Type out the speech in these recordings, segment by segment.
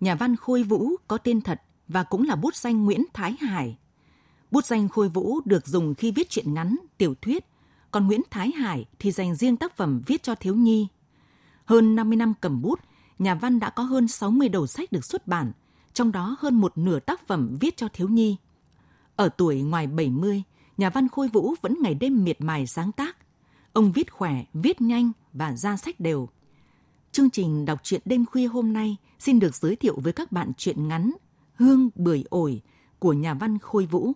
nhà văn Khôi Vũ có tên thật và cũng là bút danh Nguyễn Thái Hải. Bút danh Khôi Vũ được dùng khi viết truyện ngắn, tiểu thuyết, còn Nguyễn Thái Hải thì dành riêng tác phẩm viết cho thiếu nhi. Hơn 50 năm cầm bút, nhà văn đã có hơn 60 đầu sách được xuất bản, trong đó hơn một nửa tác phẩm viết cho thiếu nhi. Ở tuổi ngoài 70, nhà văn Khôi Vũ vẫn ngày đêm miệt mài sáng tác. Ông viết khỏe, viết nhanh và ra sách đều – Chương trình đọc truyện đêm khuya hôm nay xin được giới thiệu với các bạn truyện ngắn Hương Bưởi Ổi của nhà văn Khôi Vũ.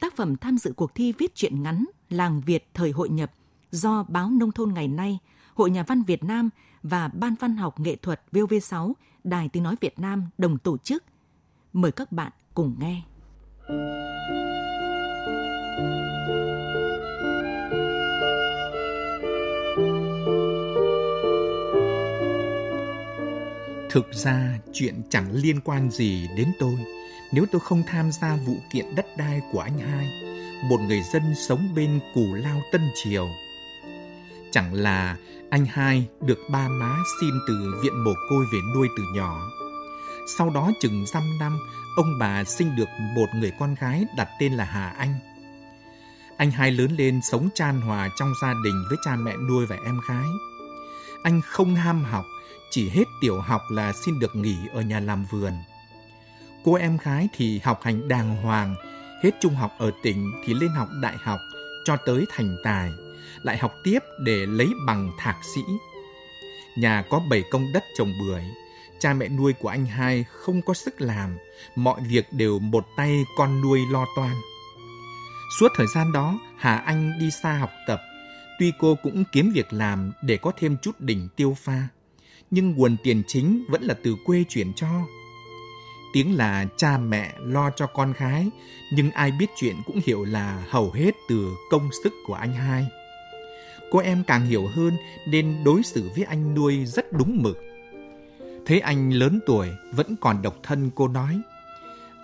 Tác phẩm tham dự cuộc thi viết truyện ngắn Làng Việt thời hội nhập do Báo Nông thôn ngày nay, Hội Nhà văn Việt Nam và Ban Văn học Nghệ thuật VV6, Đài Tiếng Nói Việt Nam đồng tổ chức. Mời các bạn cùng nghe. Thực ra chuyện chẳng liên quan gì đến tôi nếu tôi không tham gia vụ kiện đất đai của anh hai, một người dân sống bên Cù Lao Tân Triều. Chẳng là anh hai được ba má xin từ viện mồ côi về nuôi từ nhỏ. Sau đó chừng dăm năm, ông bà sinh được một người con gái đặt tên là Hà Anh. Anh hai lớn lên sống chan hòa trong gia đình với cha mẹ nuôi và em gái. Anh không ham học, chỉ hết tiểu học là xin được nghỉ ở nhà làm vườn. Cô em gái thì học hành đàng hoàng, hết trung học ở tỉnh thì lên học đại học cho tới thành tài, lại học tiếp để lấy bằng thạc sĩ. Nhà có bảy công đất trồng bưởi, cha mẹ nuôi của anh hai không có sức làm, mọi việc đều một tay con nuôi lo toan. Suốt thời gian đó, Hà Anh đi xa học tập, tuy cô cũng kiếm việc làm để có thêm chút đỉnh tiêu pha nhưng nguồn tiền chính vẫn là từ quê chuyển cho. Tiếng là cha mẹ lo cho con gái, nhưng ai biết chuyện cũng hiểu là hầu hết từ công sức của anh hai. Cô em càng hiểu hơn nên đối xử với anh nuôi rất đúng mực. Thế anh lớn tuổi vẫn còn độc thân cô nói.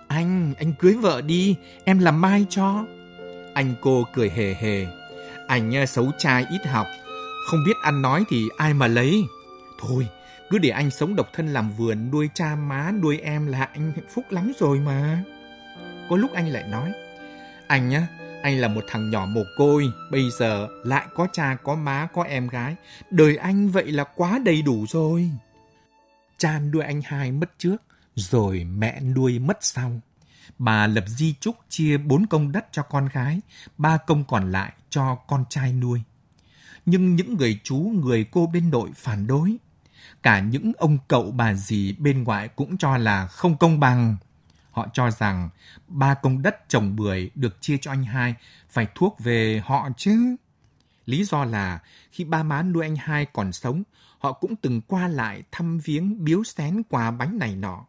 Anh, anh cưới vợ đi, em làm mai cho. Anh cô cười hề hề. Anh à, xấu trai ít học, không biết ăn nói thì ai mà lấy. Thôi, cứ để anh sống độc thân làm vườn nuôi cha má nuôi em là anh hạnh phúc lắm rồi mà. Có lúc anh lại nói, anh nhá, anh là một thằng nhỏ mồ côi, bây giờ lại có cha, có má, có em gái. Đời anh vậy là quá đầy đủ rồi. Cha nuôi anh hai mất trước, rồi mẹ nuôi mất sau. Bà lập di chúc chia bốn công đất cho con gái, ba công còn lại cho con trai nuôi. Nhưng những người chú, người cô bên nội phản đối cả những ông cậu bà dì bên ngoại cũng cho là không công bằng. Họ cho rằng ba công đất trồng bưởi được chia cho anh hai phải thuốc về họ chứ. Lý do là khi ba má nuôi anh hai còn sống, họ cũng từng qua lại thăm viếng biếu xén quà bánh này nọ.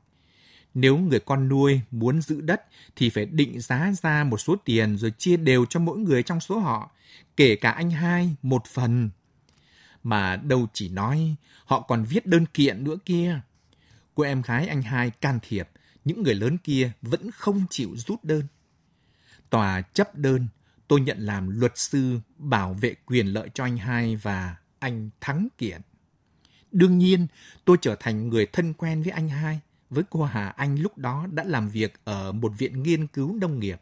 Nếu người con nuôi muốn giữ đất thì phải định giá ra một số tiền rồi chia đều cho mỗi người trong số họ, kể cả anh hai một phần mà đâu chỉ nói, họ còn viết đơn kiện nữa kia. Cô em gái anh hai can thiệp, những người lớn kia vẫn không chịu rút đơn. Tòa chấp đơn, tôi nhận làm luật sư bảo vệ quyền lợi cho anh hai và anh thắng kiện. Đương nhiên, tôi trở thành người thân quen với anh hai, với cô Hà Anh lúc đó đã làm việc ở một viện nghiên cứu nông nghiệp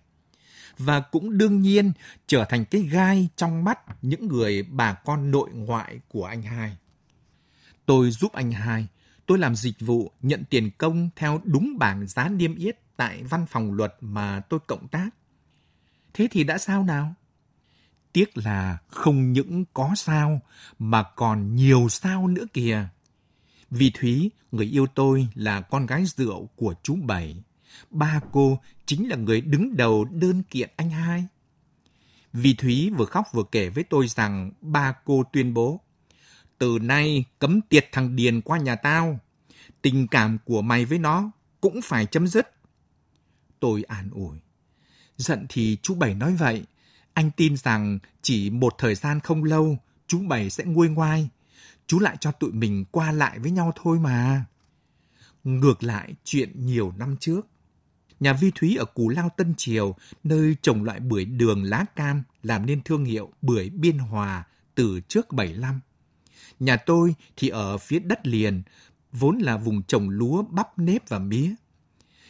và cũng đương nhiên trở thành cái gai trong mắt những người bà con nội ngoại của anh hai. Tôi giúp anh hai, tôi làm dịch vụ nhận tiền công theo đúng bảng giá niêm yết tại văn phòng luật mà tôi cộng tác. Thế thì đã sao nào? Tiếc là không những có sao mà còn nhiều sao nữa kìa. Vì Thúy, người yêu tôi là con gái rượu của chú Bảy. Ba cô chính là người đứng đầu đơn kiện anh hai. Vì Thúy vừa khóc vừa kể với tôi rằng ba cô tuyên bố Từ nay cấm tiệt thằng Điền qua nhà tao. Tình cảm của mày với nó cũng phải chấm dứt. Tôi an ủi. Giận thì chú Bảy nói vậy. Anh tin rằng chỉ một thời gian không lâu, chú Bảy sẽ nguôi ngoai. Chú lại cho tụi mình qua lại với nhau thôi mà. Ngược lại chuyện nhiều năm trước. Nhà Vi Thúy ở Cù Lao Tân Triều, nơi trồng loại bưởi đường lá cam làm nên thương hiệu bưởi Biên Hòa từ trước 75. Nhà tôi thì ở phía đất liền, vốn là vùng trồng lúa, bắp, nếp và mía.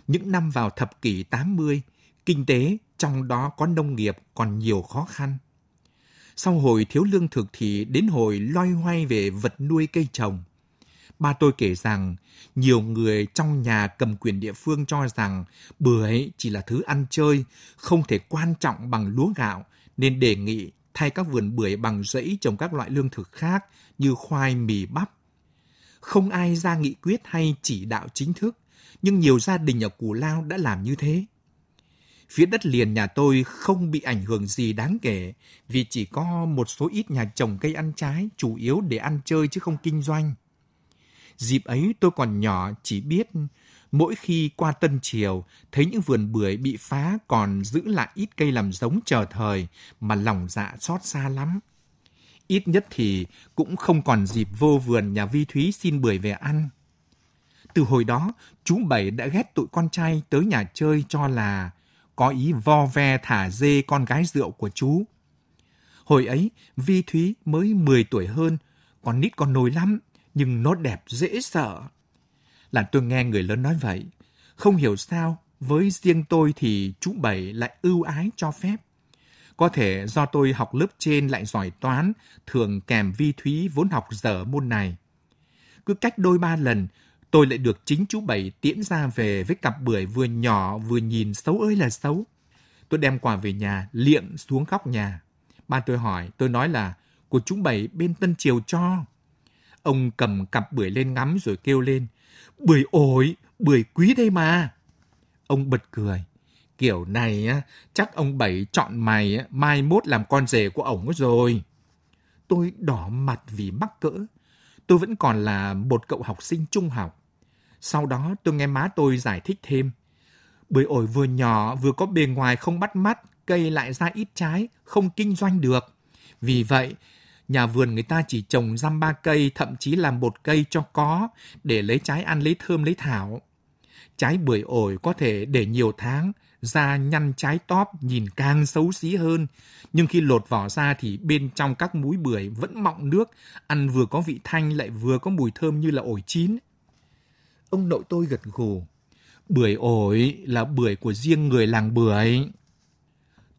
Những năm vào thập kỷ 80, kinh tế trong đó có nông nghiệp còn nhiều khó khăn. Sau hồi thiếu lương thực thì đến hồi loay hoay về vật nuôi cây trồng. Ba tôi kể rằng, nhiều người trong nhà cầm quyền địa phương cho rằng bưởi chỉ là thứ ăn chơi, không thể quan trọng bằng lúa gạo, nên đề nghị thay các vườn bưởi bằng rẫy trồng các loại lương thực khác như khoai, mì, bắp. Không ai ra nghị quyết hay chỉ đạo chính thức, nhưng nhiều gia đình ở Cù Lao đã làm như thế. Phía đất liền nhà tôi không bị ảnh hưởng gì đáng kể vì chỉ có một số ít nhà trồng cây ăn trái chủ yếu để ăn chơi chứ không kinh doanh. Dịp ấy tôi còn nhỏ chỉ biết mỗi khi qua Tân Triều thấy những vườn bưởi bị phá còn giữ lại ít cây làm giống chờ thời mà lòng dạ xót xa lắm. Ít nhất thì cũng không còn dịp vô vườn nhà Vi Thúy xin bưởi về ăn. Từ hồi đó, chú Bảy đã ghét tụi con trai tới nhà chơi cho là có ý vo ve thả dê con gái rượu của chú. Hồi ấy, Vi Thúy mới 10 tuổi hơn, còn nít còn nồi lắm, nhưng nó đẹp dễ sợ. Là tôi nghe người lớn nói vậy. Không hiểu sao, với riêng tôi thì chú Bảy lại ưu ái cho phép. Có thể do tôi học lớp trên lại giỏi toán, thường kèm Vi Thúy vốn học dở môn này. Cứ cách đôi ba lần, tôi lại được chính chú Bảy tiễn ra về với cặp bưởi vừa nhỏ vừa nhìn xấu ơi là xấu. Tôi đem quà về nhà, liệng xuống góc nhà. Ba tôi hỏi, tôi nói là của chú Bảy bên Tân Triều cho. Ông cầm cặp bưởi lên ngắm rồi kêu lên, bưởi ổi, bưởi quý đây mà. Ông bật cười, kiểu này á, chắc ông Bảy chọn mày mai mốt làm con rể của ổng rồi. Tôi đỏ mặt vì mắc cỡ. Tôi vẫn còn là một cậu học sinh trung học. Sau đó tôi nghe má tôi giải thích thêm. Bưởi ổi vừa nhỏ vừa có bề ngoài không bắt mắt, cây lại ra ít trái, không kinh doanh được. Vì vậy, nhà vườn người ta chỉ trồng răm ba cây, thậm chí làm một cây cho có, để lấy trái ăn lấy thơm lấy thảo. Trái bưởi ổi có thể để nhiều tháng, da nhăn trái tóp nhìn càng xấu xí hơn. Nhưng khi lột vỏ ra thì bên trong các múi bưởi vẫn mọng nước, ăn vừa có vị thanh lại vừa có mùi thơm như là ổi chín. Ông nội tôi gật gù. Bưởi ổi là bưởi của riêng người làng bưởi.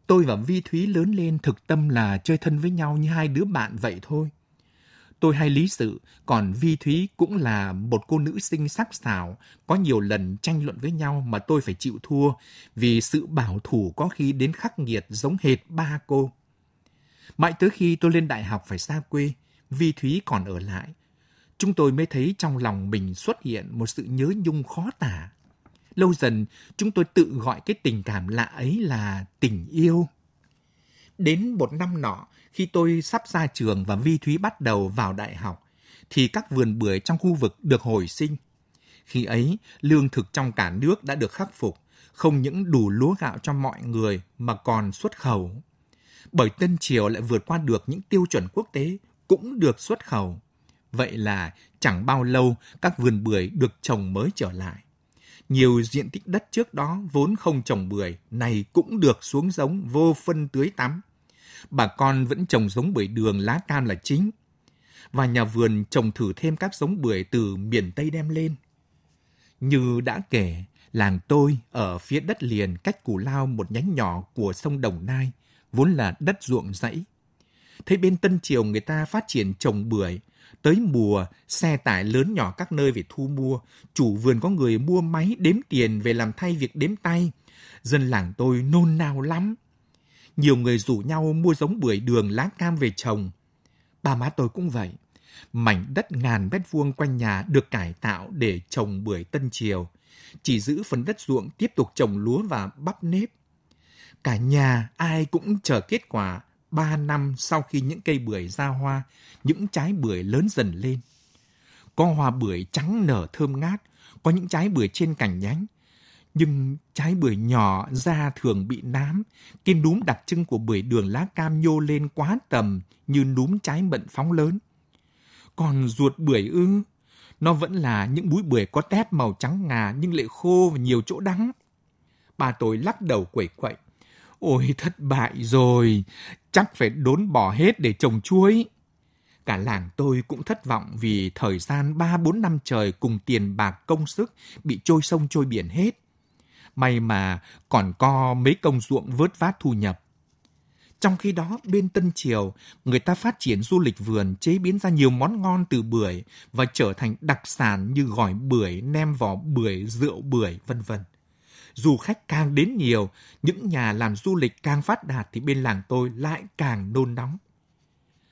Tôi và Vi Thúy lớn lên thực tâm là chơi thân với nhau như hai đứa bạn vậy thôi. Tôi hay lý sự, còn Vi Thúy cũng là một cô nữ sinh sắc sảo, có nhiều lần tranh luận với nhau mà tôi phải chịu thua vì sự bảo thủ có khi đến khắc nghiệt giống hệt ba cô. Mãi tới khi tôi lên đại học phải xa quê, Vi Thúy còn ở lại. Chúng tôi mới thấy trong lòng mình xuất hiện một sự nhớ nhung khó tả. Lâu dần, chúng tôi tự gọi cái tình cảm lạ ấy là tình yêu. Đến một năm nọ, khi tôi sắp ra trường và Vi Thúy bắt đầu vào đại học, thì các vườn bưởi trong khu vực được hồi sinh. Khi ấy, lương thực trong cả nước đã được khắc phục, không những đủ lúa gạo cho mọi người mà còn xuất khẩu. Bởi Tân Triều lại vượt qua được những tiêu chuẩn quốc tế, cũng được xuất khẩu. Vậy là chẳng bao lâu các vườn bưởi được trồng mới trở lại. Nhiều diện tích đất trước đó vốn không trồng bưởi, này cũng được xuống giống vô phân tưới tắm bà con vẫn trồng giống bưởi đường lá cam là chính. Và nhà vườn trồng thử thêm các giống bưởi từ miền Tây đem lên. Như đã kể, làng tôi ở phía đất liền cách Cù Lao một nhánh nhỏ của sông Đồng Nai, vốn là đất ruộng rẫy. Thấy bên Tân Triều người ta phát triển trồng bưởi, tới mùa xe tải lớn nhỏ các nơi về thu mua, chủ vườn có người mua máy đếm tiền về làm thay việc đếm tay. Dân làng tôi nôn nao lắm, nhiều người rủ nhau mua giống bưởi đường lá cam về trồng. Ba má tôi cũng vậy. Mảnh đất ngàn mét vuông quanh nhà được cải tạo để trồng bưởi tân triều. Chỉ giữ phần đất ruộng tiếp tục trồng lúa và bắp nếp. Cả nhà ai cũng chờ kết quả ba năm sau khi những cây bưởi ra hoa, những trái bưởi lớn dần lên. Có hoa bưởi trắng nở thơm ngát, có những trái bưởi trên cành nhánh. Nhưng trái bưởi nhỏ da thường bị nám, cái núm đặc trưng của bưởi đường lá cam nhô lên quá tầm như núm trái mận phóng lớn. Còn ruột bưởi ư, nó vẫn là những búi bưởi có tép màu trắng ngà nhưng lại khô và nhiều chỗ đắng. Bà tôi lắc đầu quẩy quậy. Ôi thất bại rồi, chắc phải đốn bỏ hết để trồng chuối. Cả làng tôi cũng thất vọng vì thời gian 3-4 năm trời cùng tiền bạc công sức bị trôi sông trôi biển hết. May mà còn co mấy công ruộng vớt vát thu nhập. Trong khi đó, bên Tân Triều, người ta phát triển du lịch vườn, chế biến ra nhiều món ngon từ bưởi và trở thành đặc sản như gỏi bưởi, nem vỏ bưởi, rượu bưởi, vân vân. Dù khách càng đến nhiều, những nhà làm du lịch càng phát đạt thì bên làng tôi lại càng nôn nóng.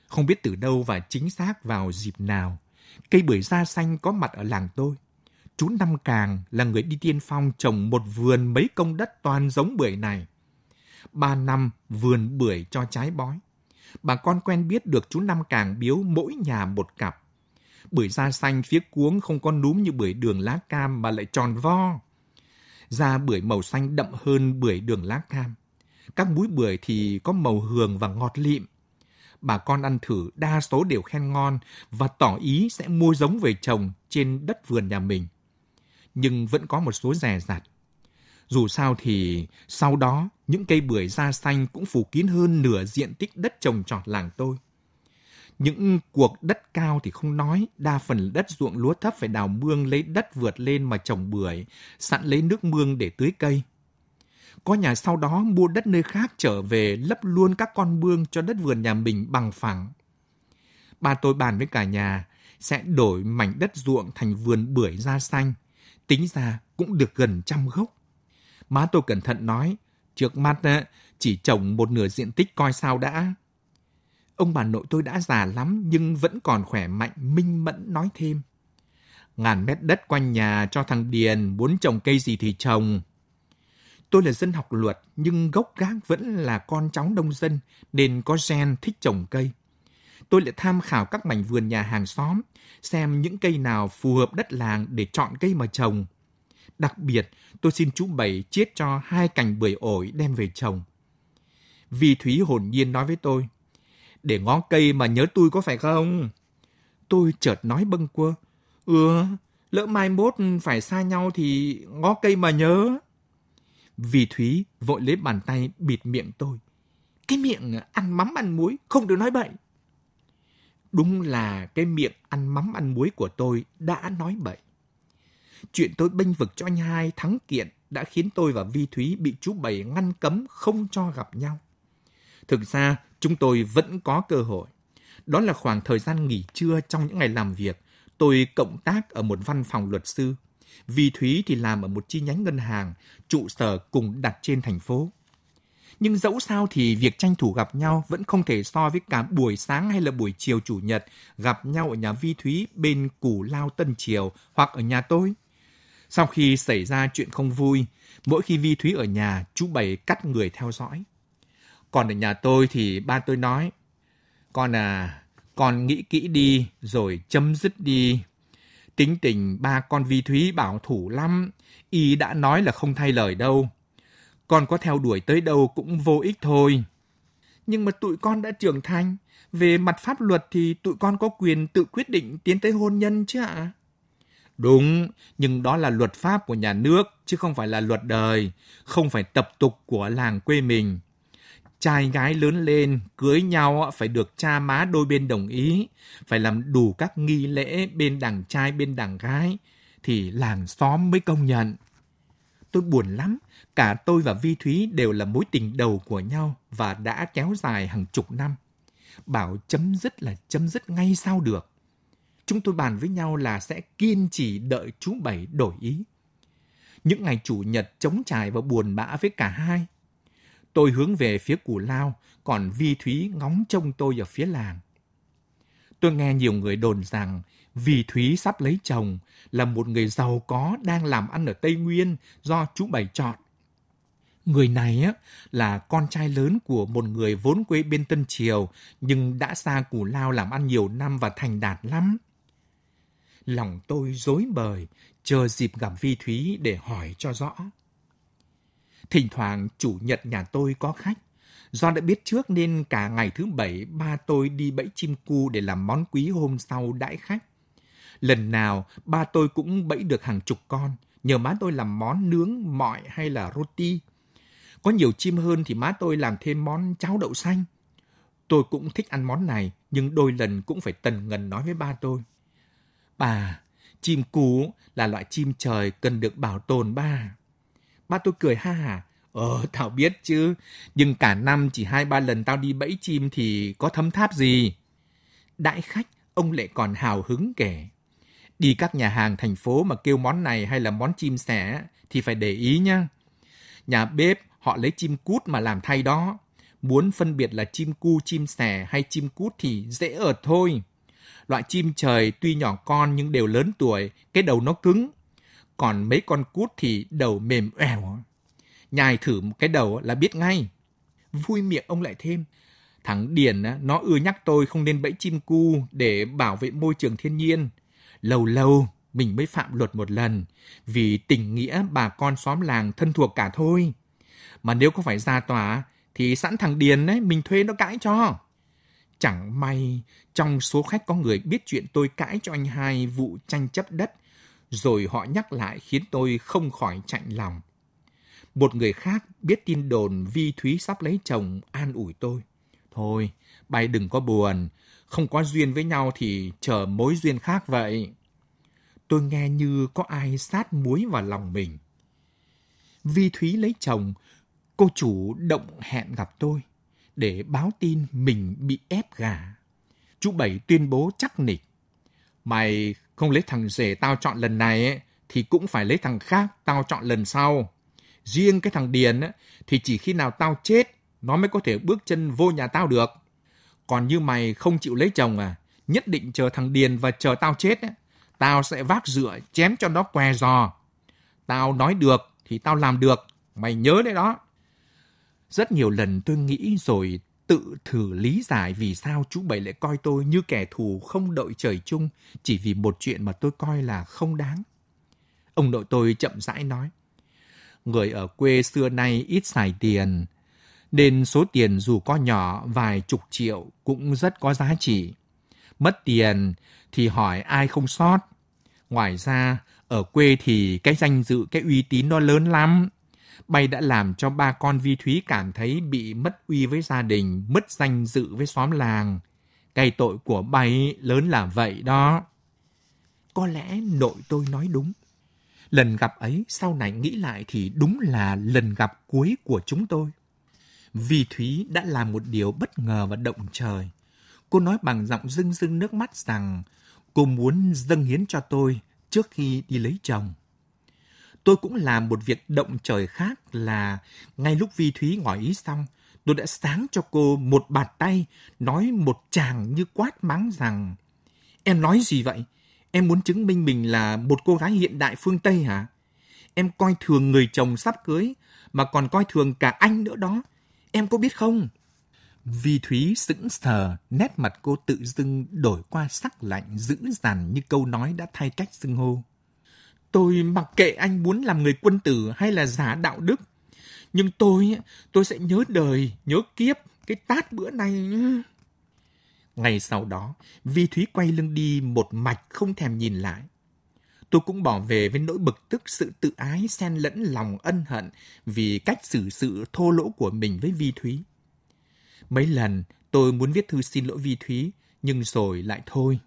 Không biết từ đâu và chính xác vào dịp nào, cây bưởi da xanh có mặt ở làng tôi. Chú Năm Càng là người đi tiên phong trồng một vườn mấy công đất toàn giống bưởi này. Ba năm vườn bưởi cho trái bói. Bà con quen biết được chú Năm Càng biếu mỗi nhà một cặp. Bưởi da xanh phía cuống không có núm như bưởi đường lá cam mà lại tròn vo. Da bưởi màu xanh đậm hơn bưởi đường lá cam. Các múi bưởi thì có màu hường và ngọt lịm bà con ăn thử, đa số đều khen ngon và tỏ ý sẽ mua giống về trồng trên đất vườn nhà mình. Nhưng vẫn có một số rẻ rặt. Dù sao thì sau đó, những cây bưởi da xanh cũng phủ kín hơn nửa diện tích đất trồng trọt làng tôi. Những cuộc đất cao thì không nói, đa phần đất ruộng lúa thấp phải đào mương lấy đất vượt lên mà trồng bưởi, sẵn lấy nước mương để tưới cây. Có nhà sau đó mua đất nơi khác trở về lấp luôn các con mương cho đất vườn nhà mình bằng phẳng. Ba tôi bàn với cả nhà sẽ đổi mảnh đất ruộng thành vườn bưởi da xanh. Tính ra cũng được gần trăm gốc. Má tôi cẩn thận nói, trước mắt chỉ trồng một nửa diện tích coi sao đã. Ông bà nội tôi đã già lắm nhưng vẫn còn khỏe mạnh, minh mẫn nói thêm. Ngàn mét đất quanh nhà cho thằng Điền, muốn trồng cây gì thì trồng. Tôi là dân học luật nhưng gốc gác vẫn là con cháu nông dân nên có gen thích trồng cây. Tôi lại tham khảo các mảnh vườn nhà hàng xóm, xem những cây nào phù hợp đất làng để chọn cây mà trồng. Đặc biệt, tôi xin chú Bảy chiết cho hai cành bưởi ổi đem về trồng. Vì Thúy hồn nhiên nói với tôi, để ngó cây mà nhớ tôi có phải không? Tôi chợt nói bâng quơ, ừ, lỡ mai mốt phải xa nhau thì ngó cây mà nhớ. Vì Thúy vội lấy bàn tay bịt miệng tôi. Cái miệng ăn mắm ăn muối, không được nói bậy. Đúng là cái miệng ăn mắm ăn muối của tôi đã nói bậy. Chuyện tôi bênh vực cho anh hai thắng kiện đã khiến tôi và Vi Thúy bị chú Bảy ngăn cấm không cho gặp nhau. Thực ra, chúng tôi vẫn có cơ hội. Đó là khoảng thời gian nghỉ trưa trong những ngày làm việc. Tôi cộng tác ở một văn phòng luật sư vì Thúy thì làm ở một chi nhánh ngân hàng, trụ sở cùng đặt trên thành phố. Nhưng dẫu sao thì việc tranh thủ gặp nhau vẫn không thể so với cả buổi sáng hay là buổi chiều chủ nhật gặp nhau ở nhà Vi Thúy bên Củ Lao Tân Triều hoặc ở nhà tôi. Sau khi xảy ra chuyện không vui, mỗi khi Vi Thúy ở nhà, chú Bảy cắt người theo dõi. Còn ở nhà tôi thì ba tôi nói, con à, con nghĩ kỹ đi rồi chấm dứt đi. Tính tình ba con vi thúy bảo thủ lắm, y đã nói là không thay lời đâu. Con có theo đuổi tới đâu cũng vô ích thôi. Nhưng mà tụi con đã trưởng thành, về mặt pháp luật thì tụi con có quyền tự quyết định tiến tới hôn nhân chứ ạ? Đúng, nhưng đó là luật pháp của nhà nước, chứ không phải là luật đời, không phải tập tục của làng quê mình trai gái lớn lên, cưới nhau phải được cha má đôi bên đồng ý, phải làm đủ các nghi lễ bên đằng trai bên đằng gái, thì làng xóm mới công nhận. Tôi buồn lắm, cả tôi và Vi Thúy đều là mối tình đầu của nhau và đã kéo dài hàng chục năm. Bảo chấm dứt là chấm dứt ngay sao được. Chúng tôi bàn với nhau là sẽ kiên trì đợi chú Bảy đổi ý. Những ngày chủ nhật chống trải và buồn bã với cả hai, Tôi hướng về phía củ lao, còn Vi Thúy ngóng trông tôi ở phía làng. Tôi nghe nhiều người đồn rằng Vi Thúy sắp lấy chồng là một người giàu có đang làm ăn ở Tây Nguyên do chú Bảy chọn. Người này á, là con trai lớn của một người vốn quê bên Tân Triều nhưng đã xa Củ Lao làm ăn nhiều năm và thành đạt lắm. Lòng tôi dối bời, chờ dịp gặp Vi Thúy để hỏi cho rõ. Thỉnh thoảng chủ nhật nhà tôi có khách. Do đã biết trước nên cả ngày thứ bảy ba tôi đi bẫy chim cu để làm món quý hôm sau đãi khách. Lần nào ba tôi cũng bẫy được hàng chục con, nhờ má tôi làm món nướng, mọi hay là roti. Có nhiều chim hơn thì má tôi làm thêm món cháo đậu xanh. Tôi cũng thích ăn món này, nhưng đôi lần cũng phải tần ngần nói với ba tôi. Bà, chim cú là loại chim trời cần được bảo tồn ba. Ba tôi cười ha hả. Ờ, tao biết chứ. Nhưng cả năm chỉ hai ba lần tao đi bẫy chim thì có thấm tháp gì. Đại khách, ông lại còn hào hứng kể. Đi các nhà hàng thành phố mà kêu món này hay là món chim sẻ thì phải để ý nhá. Nhà bếp họ lấy chim cút mà làm thay đó. Muốn phân biệt là chim cu, chim sẻ hay chim cút thì dễ ở thôi. Loại chim trời tuy nhỏ con nhưng đều lớn tuổi, cái đầu nó cứng. Còn mấy con cút thì đầu mềm ẻo. Nhài thử một cái đầu là biết ngay. Vui miệng ông lại thêm. Thằng Điền nó ưa nhắc tôi không nên bẫy chim cu để bảo vệ môi trường thiên nhiên. Lâu lâu mình mới phạm luật một lần, vì tình nghĩa bà con xóm làng thân thuộc cả thôi. Mà nếu có phải ra tòa, thì sẵn thằng Điền ấy, mình thuê nó cãi cho. Chẳng may, trong số khách có người biết chuyện tôi cãi cho anh hai vụ tranh chấp đất, rồi họ nhắc lại khiến tôi không khỏi chạnh lòng. Một người khác biết tin đồn Vi Thúy sắp lấy chồng an ủi tôi. Thôi, bay đừng có buồn, không có duyên với nhau thì chờ mối duyên khác vậy. Tôi nghe như có ai sát muối vào lòng mình. Vi Thúy lấy chồng, cô chủ động hẹn gặp tôi để báo tin mình bị ép gà. Chú Bảy tuyên bố chắc nịch. Mày không lấy thằng rể tao chọn lần này ấy, thì cũng phải lấy thằng khác tao chọn lần sau. Riêng cái thằng Điền ấy, thì chỉ khi nào tao chết nó mới có thể bước chân vô nhà tao được. Còn như mày không chịu lấy chồng à, nhất định chờ thằng Điền và chờ tao chết ấy, tao sẽ vác dựa chém cho nó què giò. Tao nói được thì tao làm được, mày nhớ đấy đó. Rất nhiều lần tôi nghĩ rồi tự thử lý giải vì sao chú Bảy lại coi tôi như kẻ thù không đội trời chung chỉ vì một chuyện mà tôi coi là không đáng. Ông nội tôi chậm rãi nói. Người ở quê xưa nay ít xài tiền, nên số tiền dù có nhỏ vài chục triệu cũng rất có giá trị. Mất tiền thì hỏi ai không sót. Ngoài ra, ở quê thì cái danh dự, cái uy tín nó lớn lắm. Bay đã làm cho ba con Vi Thúy cảm thấy bị mất uy với gia đình, mất danh dự với xóm làng. Cái tội của bay lớn là vậy đó. Có lẽ nội tôi nói đúng. Lần gặp ấy sau này nghĩ lại thì đúng là lần gặp cuối của chúng tôi. Vi Thúy đã làm một điều bất ngờ và động trời. Cô nói bằng giọng rưng rưng nước mắt rằng cô muốn dâng hiến cho tôi trước khi đi lấy chồng. Tôi cũng làm một việc động trời khác là ngay lúc Vi Thúy ngỏ ý xong, tôi đã sáng cho cô một bạt tay, nói một chàng như quát mắng rằng Em nói gì vậy? Em muốn chứng minh mình là một cô gái hiện đại phương Tây hả? Em coi thường người chồng sắp cưới, mà còn coi thường cả anh nữa đó. Em có biết không? Vi Thúy sững sờ, nét mặt cô tự dưng đổi qua sắc lạnh dữ dằn như câu nói đã thay cách xưng hô. Tôi mặc kệ anh muốn làm người quân tử hay là giả đạo đức. Nhưng tôi, tôi sẽ nhớ đời, nhớ kiếp, cái tát bữa nay Ngày sau đó, Vi Thúy quay lưng đi một mạch không thèm nhìn lại. Tôi cũng bỏ về với nỗi bực tức sự tự ái xen lẫn lòng ân hận vì cách xử sự thô lỗ của mình với Vi Thúy. Mấy lần tôi muốn viết thư xin lỗi Vi Thúy, nhưng rồi lại thôi.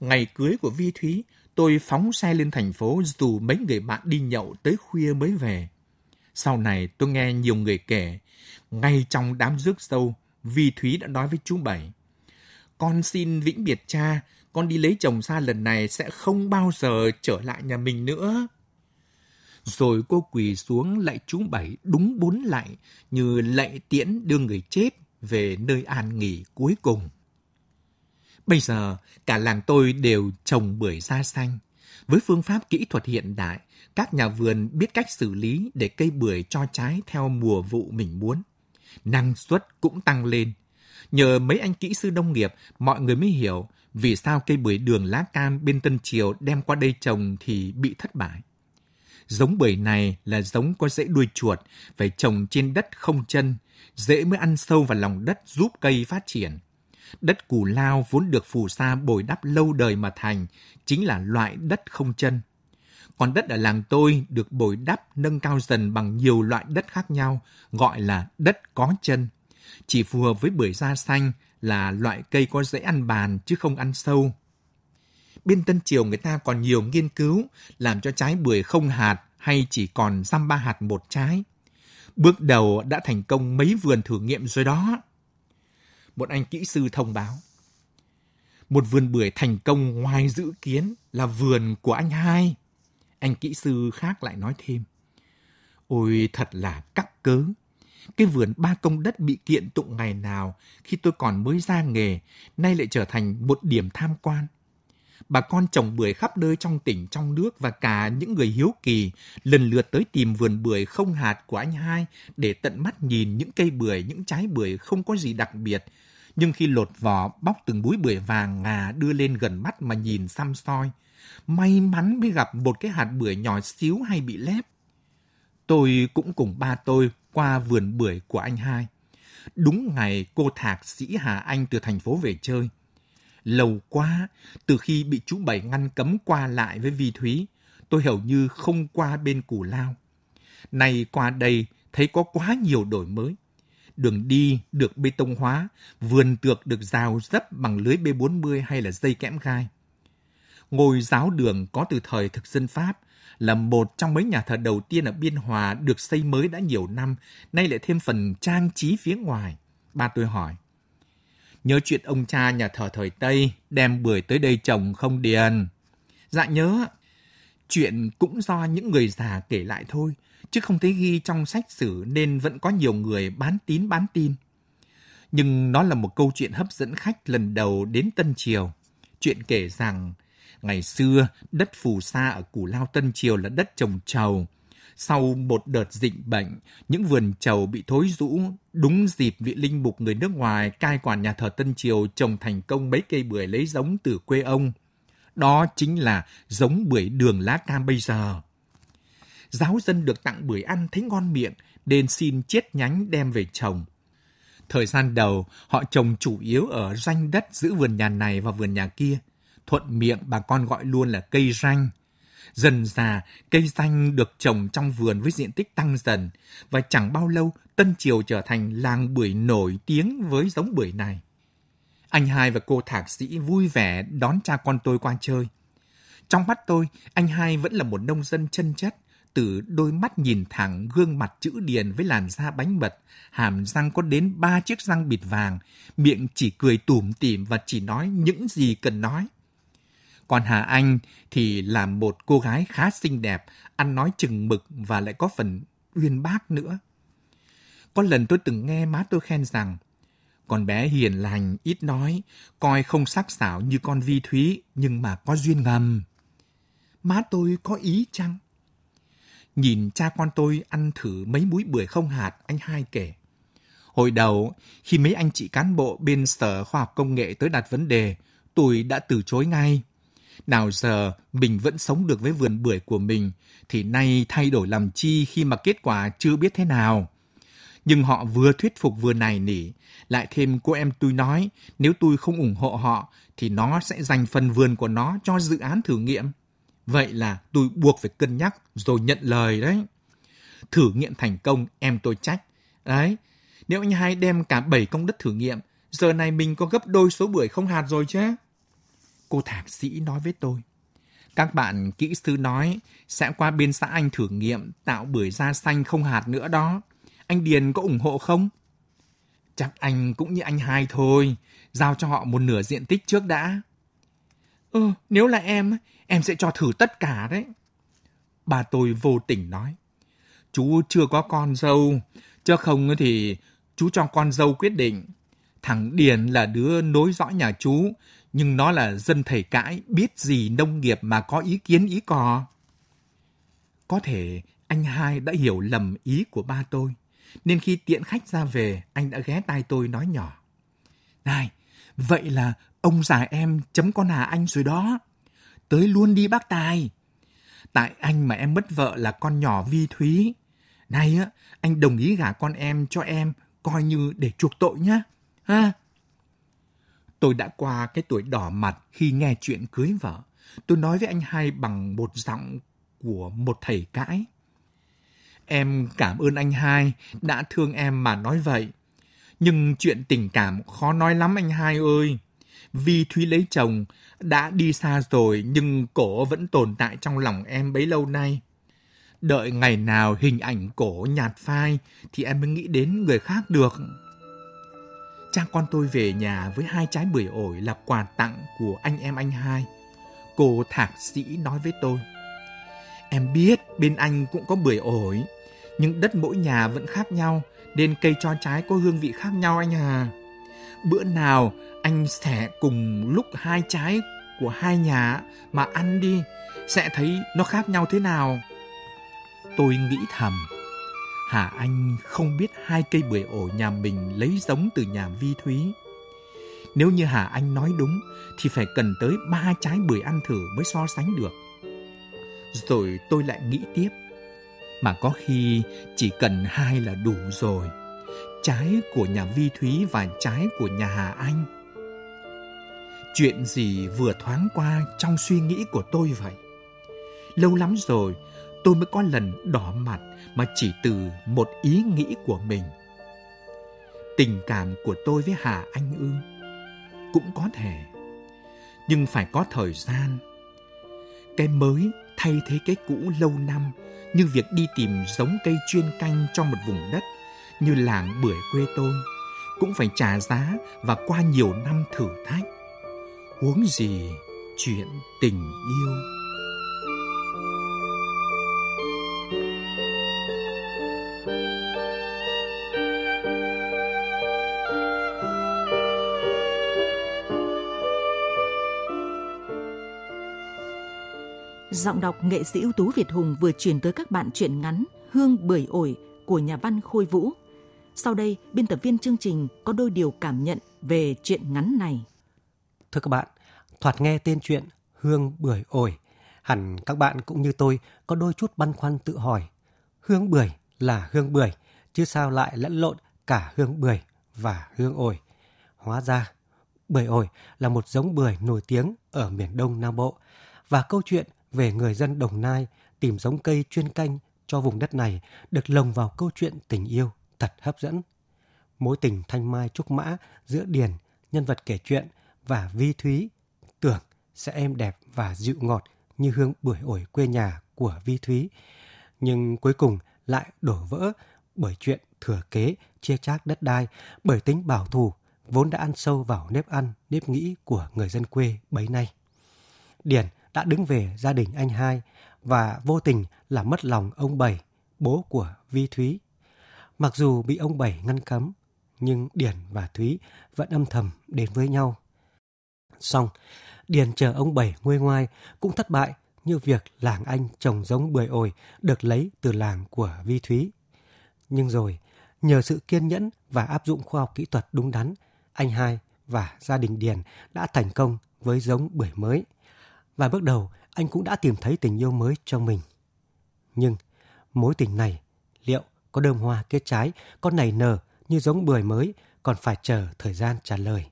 Ngày cưới của Vi Thúy, tôi phóng xe lên thành phố dù mấy người bạn đi nhậu tới khuya mới về. Sau này tôi nghe nhiều người kể, ngay trong đám rước sâu, Vi Thúy đã nói với chú Bảy. Con xin vĩnh biệt cha, con đi lấy chồng xa lần này sẽ không bao giờ trở lại nhà mình nữa. Rồi cô quỳ xuống lạy chú Bảy đúng bốn lạy như lạy tiễn đưa người chết về nơi an nghỉ cuối cùng. Bây giờ, cả làng tôi đều trồng bưởi da xanh. Với phương pháp kỹ thuật hiện đại, các nhà vườn biết cách xử lý để cây bưởi cho trái theo mùa vụ mình muốn. Năng suất cũng tăng lên. Nhờ mấy anh kỹ sư nông nghiệp, mọi người mới hiểu vì sao cây bưởi đường lá cam bên Tân Triều đem qua đây trồng thì bị thất bại. Giống bưởi này là giống có rễ đuôi chuột, phải trồng trên đất không chân, rễ mới ăn sâu vào lòng đất giúp cây phát triển. Đất cù lao vốn được phù sa bồi đắp lâu đời mà thành, chính là loại đất không chân. Còn đất ở làng tôi được bồi đắp nâng cao dần bằng nhiều loại đất khác nhau, gọi là đất có chân. Chỉ phù hợp với bưởi da xanh là loại cây có dễ ăn bàn chứ không ăn sâu. Bên Tân Triều người ta còn nhiều nghiên cứu làm cho trái bưởi không hạt hay chỉ còn răm ba hạt một trái. Bước đầu đã thành công mấy vườn thử nghiệm rồi đó. Một anh kỹ sư thông báo. Một vườn bưởi thành công ngoài dự kiến là vườn của anh hai. Anh kỹ sư khác lại nói thêm. Ôi thật là cắc cớ. Cái vườn ba công đất bị kiện tụng ngày nào khi tôi còn mới ra nghề, nay lại trở thành một điểm tham quan. Bà con trồng bưởi khắp nơi trong tỉnh, trong nước và cả những người hiếu kỳ lần lượt tới tìm vườn bưởi không hạt của anh hai để tận mắt nhìn những cây bưởi, những trái bưởi không có gì đặc biệt. Nhưng khi lột vỏ, bóc từng búi bưởi vàng ngà đưa lên gần mắt mà nhìn xăm soi, may mắn mới gặp một cái hạt bưởi nhỏ xíu hay bị lép. Tôi cũng cùng ba tôi qua vườn bưởi của anh hai. Đúng ngày cô thạc sĩ Hà Anh từ thành phố về chơi. Lâu quá, từ khi bị chú Bảy ngăn cấm qua lại với Vi Thúy, tôi hầu như không qua bên Cù Lao. Nay qua đây thấy có quá nhiều đổi mới. Đường đi được bê tông hóa, vườn tược được rào dấp bằng lưới B40 hay là dây kẽm gai. Ngôi giáo đường có từ thời thực dân Pháp là một trong mấy nhà thờ đầu tiên ở Biên Hòa được xây mới đã nhiều năm, nay lại thêm phần trang trí phía ngoài. Ba tôi hỏi, nhớ chuyện ông cha nhà thờ thời Tây đem bưởi tới đây trồng không điền? Dạ nhớ, chuyện cũng do những người già kể lại thôi, chứ không thấy ghi trong sách sử nên vẫn có nhiều người bán tín bán tin. Nhưng nó là một câu chuyện hấp dẫn khách lần đầu đến Tân Triều. Chuyện kể rằng Ngày xưa, đất phù sa ở Củ Lao Tân Triều là đất trồng trầu. Sau một đợt dịch bệnh, những vườn trầu bị thối rũ, đúng dịp vị linh mục người nước ngoài cai quản nhà thờ Tân Triều trồng thành công mấy cây bưởi lấy giống từ quê ông. Đó chính là giống bưởi đường lá cam bây giờ. Giáo dân được tặng bưởi ăn thấy ngon miệng, nên xin chiết nhánh đem về trồng. Thời gian đầu, họ trồng chủ yếu ở ranh đất giữa vườn nhà này và vườn nhà kia – thuận miệng bà con gọi luôn là cây ranh. Dần già, cây ranh được trồng trong vườn với diện tích tăng dần và chẳng bao lâu Tân Triều trở thành làng bưởi nổi tiếng với giống bưởi này. Anh hai và cô thạc sĩ vui vẻ đón cha con tôi qua chơi. Trong mắt tôi, anh hai vẫn là một nông dân chân chất, từ đôi mắt nhìn thẳng, gương mặt chữ điền với làn da bánh mật, hàm răng có đến ba chiếc răng bịt vàng, miệng chỉ cười tủm tỉm và chỉ nói những gì cần nói. Còn Hà Anh thì là một cô gái khá xinh đẹp, ăn nói chừng mực và lại có phần uyên bác nữa. Có lần tôi từng nghe má tôi khen rằng, con bé hiền lành, ít nói, coi không sắc sảo như con vi thúy, nhưng mà có duyên ngầm. Má tôi có ý chăng? Nhìn cha con tôi ăn thử mấy múi bưởi không hạt, anh hai kể. Hồi đầu, khi mấy anh chị cán bộ bên Sở Khoa học Công nghệ tới đặt vấn đề, tôi đã từ chối ngay. Nào giờ mình vẫn sống được với vườn bưởi của mình, thì nay thay đổi làm chi khi mà kết quả chưa biết thế nào. Nhưng họ vừa thuyết phục vừa này nỉ. Lại thêm cô em tôi nói, nếu tôi không ủng hộ họ, thì nó sẽ dành phần vườn của nó cho dự án thử nghiệm. Vậy là tôi buộc phải cân nhắc rồi nhận lời đấy. Thử nghiệm thành công, em tôi trách. Đấy, nếu anh hai đem cả 7 công đất thử nghiệm, giờ này mình có gấp đôi số bưởi không hạt rồi chứ. Cô thạc sĩ nói với tôi. Các bạn kỹ sư nói sẽ qua bên xã anh thử nghiệm tạo bưởi da xanh không hạt nữa đó. Anh Điền có ủng hộ không? Chắc anh cũng như anh hai thôi. Giao cho họ một nửa diện tích trước đã. Ừ, nếu là em, em sẽ cho thử tất cả đấy. Bà tôi vô tình nói, chú chưa có con dâu, chứ không thì chú cho con dâu quyết định. Thằng Điền là đứa nối dõi nhà chú, nhưng nó là dân thầy cãi, biết gì nông nghiệp mà có ý kiến ý cò. Có thể anh hai đã hiểu lầm ý của ba tôi, nên khi tiện khách ra về, anh đã ghé tai tôi nói nhỏ. Này, vậy là ông già em chấm con Hà Anh rồi đó. Tới luôn đi bác Tài. Tại anh mà em mất vợ là con nhỏ Vi Thúy. Này á, anh đồng ý gả con em cho em, coi như để chuộc tội nhá. Ha? Tôi đã qua cái tuổi đỏ mặt khi nghe chuyện cưới vợ. Tôi nói với anh hai bằng một giọng của một thầy cãi. Em cảm ơn anh hai đã thương em mà nói vậy. Nhưng chuyện tình cảm khó nói lắm anh hai ơi. Vì Thúy lấy chồng, đã đi xa rồi nhưng cổ vẫn tồn tại trong lòng em bấy lâu nay. Đợi ngày nào hình ảnh cổ nhạt phai thì em mới nghĩ đến người khác được. Cha con tôi về nhà với hai trái bưởi ổi là quà tặng của anh em anh hai. Cô thạc sĩ nói với tôi. Em biết bên anh cũng có bưởi ổi, nhưng đất mỗi nhà vẫn khác nhau, nên cây cho trái có hương vị khác nhau anh à. Bữa nào anh sẽ cùng lúc hai trái của hai nhà mà ăn đi, sẽ thấy nó khác nhau thế nào. Tôi nghĩ thầm, Hà Anh không biết hai cây bưởi ổ nhà mình lấy giống từ nhà Vi Thúy. Nếu như Hà Anh nói đúng thì phải cần tới ba trái bưởi ăn thử mới so sánh được. Rồi tôi lại nghĩ tiếp, mà có khi chỉ cần hai là đủ rồi. Trái của nhà Vi Thúy và trái của nhà Hà Anh. Chuyện gì vừa thoáng qua trong suy nghĩ của tôi vậy? Lâu lắm rồi, tôi mới có lần đỏ mặt mà chỉ từ một ý nghĩ của mình. Tình cảm của tôi với Hà Anh ư? Cũng có thể. Nhưng phải có thời gian. Cái mới thay thế cái cũ lâu năm như việc đi tìm giống cây chuyên canh cho một vùng đất như làng bưởi quê tôi, cũng phải trả giá và qua nhiều năm thử thách. Huống gì chuyện tình yêu. Giọng đọc nghệ sĩ ưu tú Việt Hùng vừa truyền tới các bạn truyện ngắn Hương bưởi ổi của nhà văn Khôi Vũ. Sau đây, biên tập viên chương trình có đôi điều cảm nhận về chuyện ngắn này. Thưa các bạn, thoạt nghe tên chuyện Hương bưởi ổi, hẳn các bạn cũng như tôi có đôi chút băn khoăn tự hỏi. Hương bưởi là hương bưởi, chứ sao lại lẫn lộn cả hương bưởi và hương ổi. Hóa ra, bưởi ổi là một giống bưởi nổi tiếng ở miền Đông Nam Bộ. Và câu chuyện về người dân Đồng Nai tìm giống cây chuyên canh cho vùng đất này được lồng vào câu chuyện tình yêu thật hấp dẫn. Mối tình thanh mai trúc mã giữa Điền, nhân vật kể chuyện, và Vi Thúy tưởng sẽ êm đẹp và dịu ngọt như hương bưởi ổi quê nhà của Vi Thúy. Nhưng cuối cùng lại đổ vỡ bởi chuyện thừa kế, chia chác đất đai, bởi tính bảo thủ vốn đã ăn sâu vào nếp ăn, nếp nghĩ của người dân quê bấy nay. Điền đã đứng về gia đình anh hai và vô tình làm mất lòng ông Bảy, bố của Vi Thúy. Mặc dù bị ông Bảy ngăn cấm, nhưng Điền và Thúy vẫn âm thầm đến với nhau. Xong, Điền chờ ông Bảy nguôi ngoai cũng thất bại như việc làng anh trồng giống bưởi ổi được lấy từ làng của Vi Thúy. Nhưng rồi, nhờ sự kiên nhẫn và áp dụng khoa học kỹ thuật đúng đắn, anh hai và gia đình Điền đã thành công với giống bưởi mới – và bước đầu anh cũng đã tìm thấy tình yêu mới cho mình. Nhưng mối tình này có đơm hoa kết trái, có nảy nở như giống bưởi mới còn phải chờ thời gian trả lời.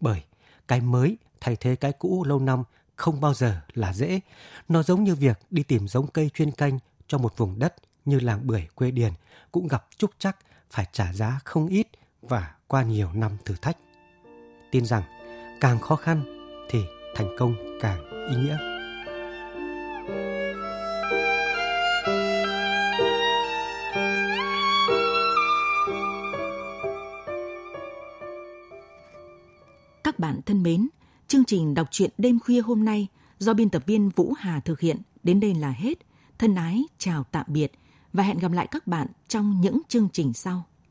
Bởi cái mới thay thế cái cũ lâu năm không bao giờ là dễ. Nó giống như việc đi tìm giống cây chuyên canh cho một vùng đất như làng bưởi quê điền cũng gặp trúc chắc phải trả giá không ít và qua nhiều năm thử thách. Tin rằng càng khó khăn thì thành công càng ý nghĩa. Các bạn thân mến, chương trình đọc truyện đêm khuya hôm nay do biên tập viên Vũ Hà thực hiện đến đây là hết. Thân ái chào tạm biệt và hẹn gặp lại các bạn trong những chương trình sau.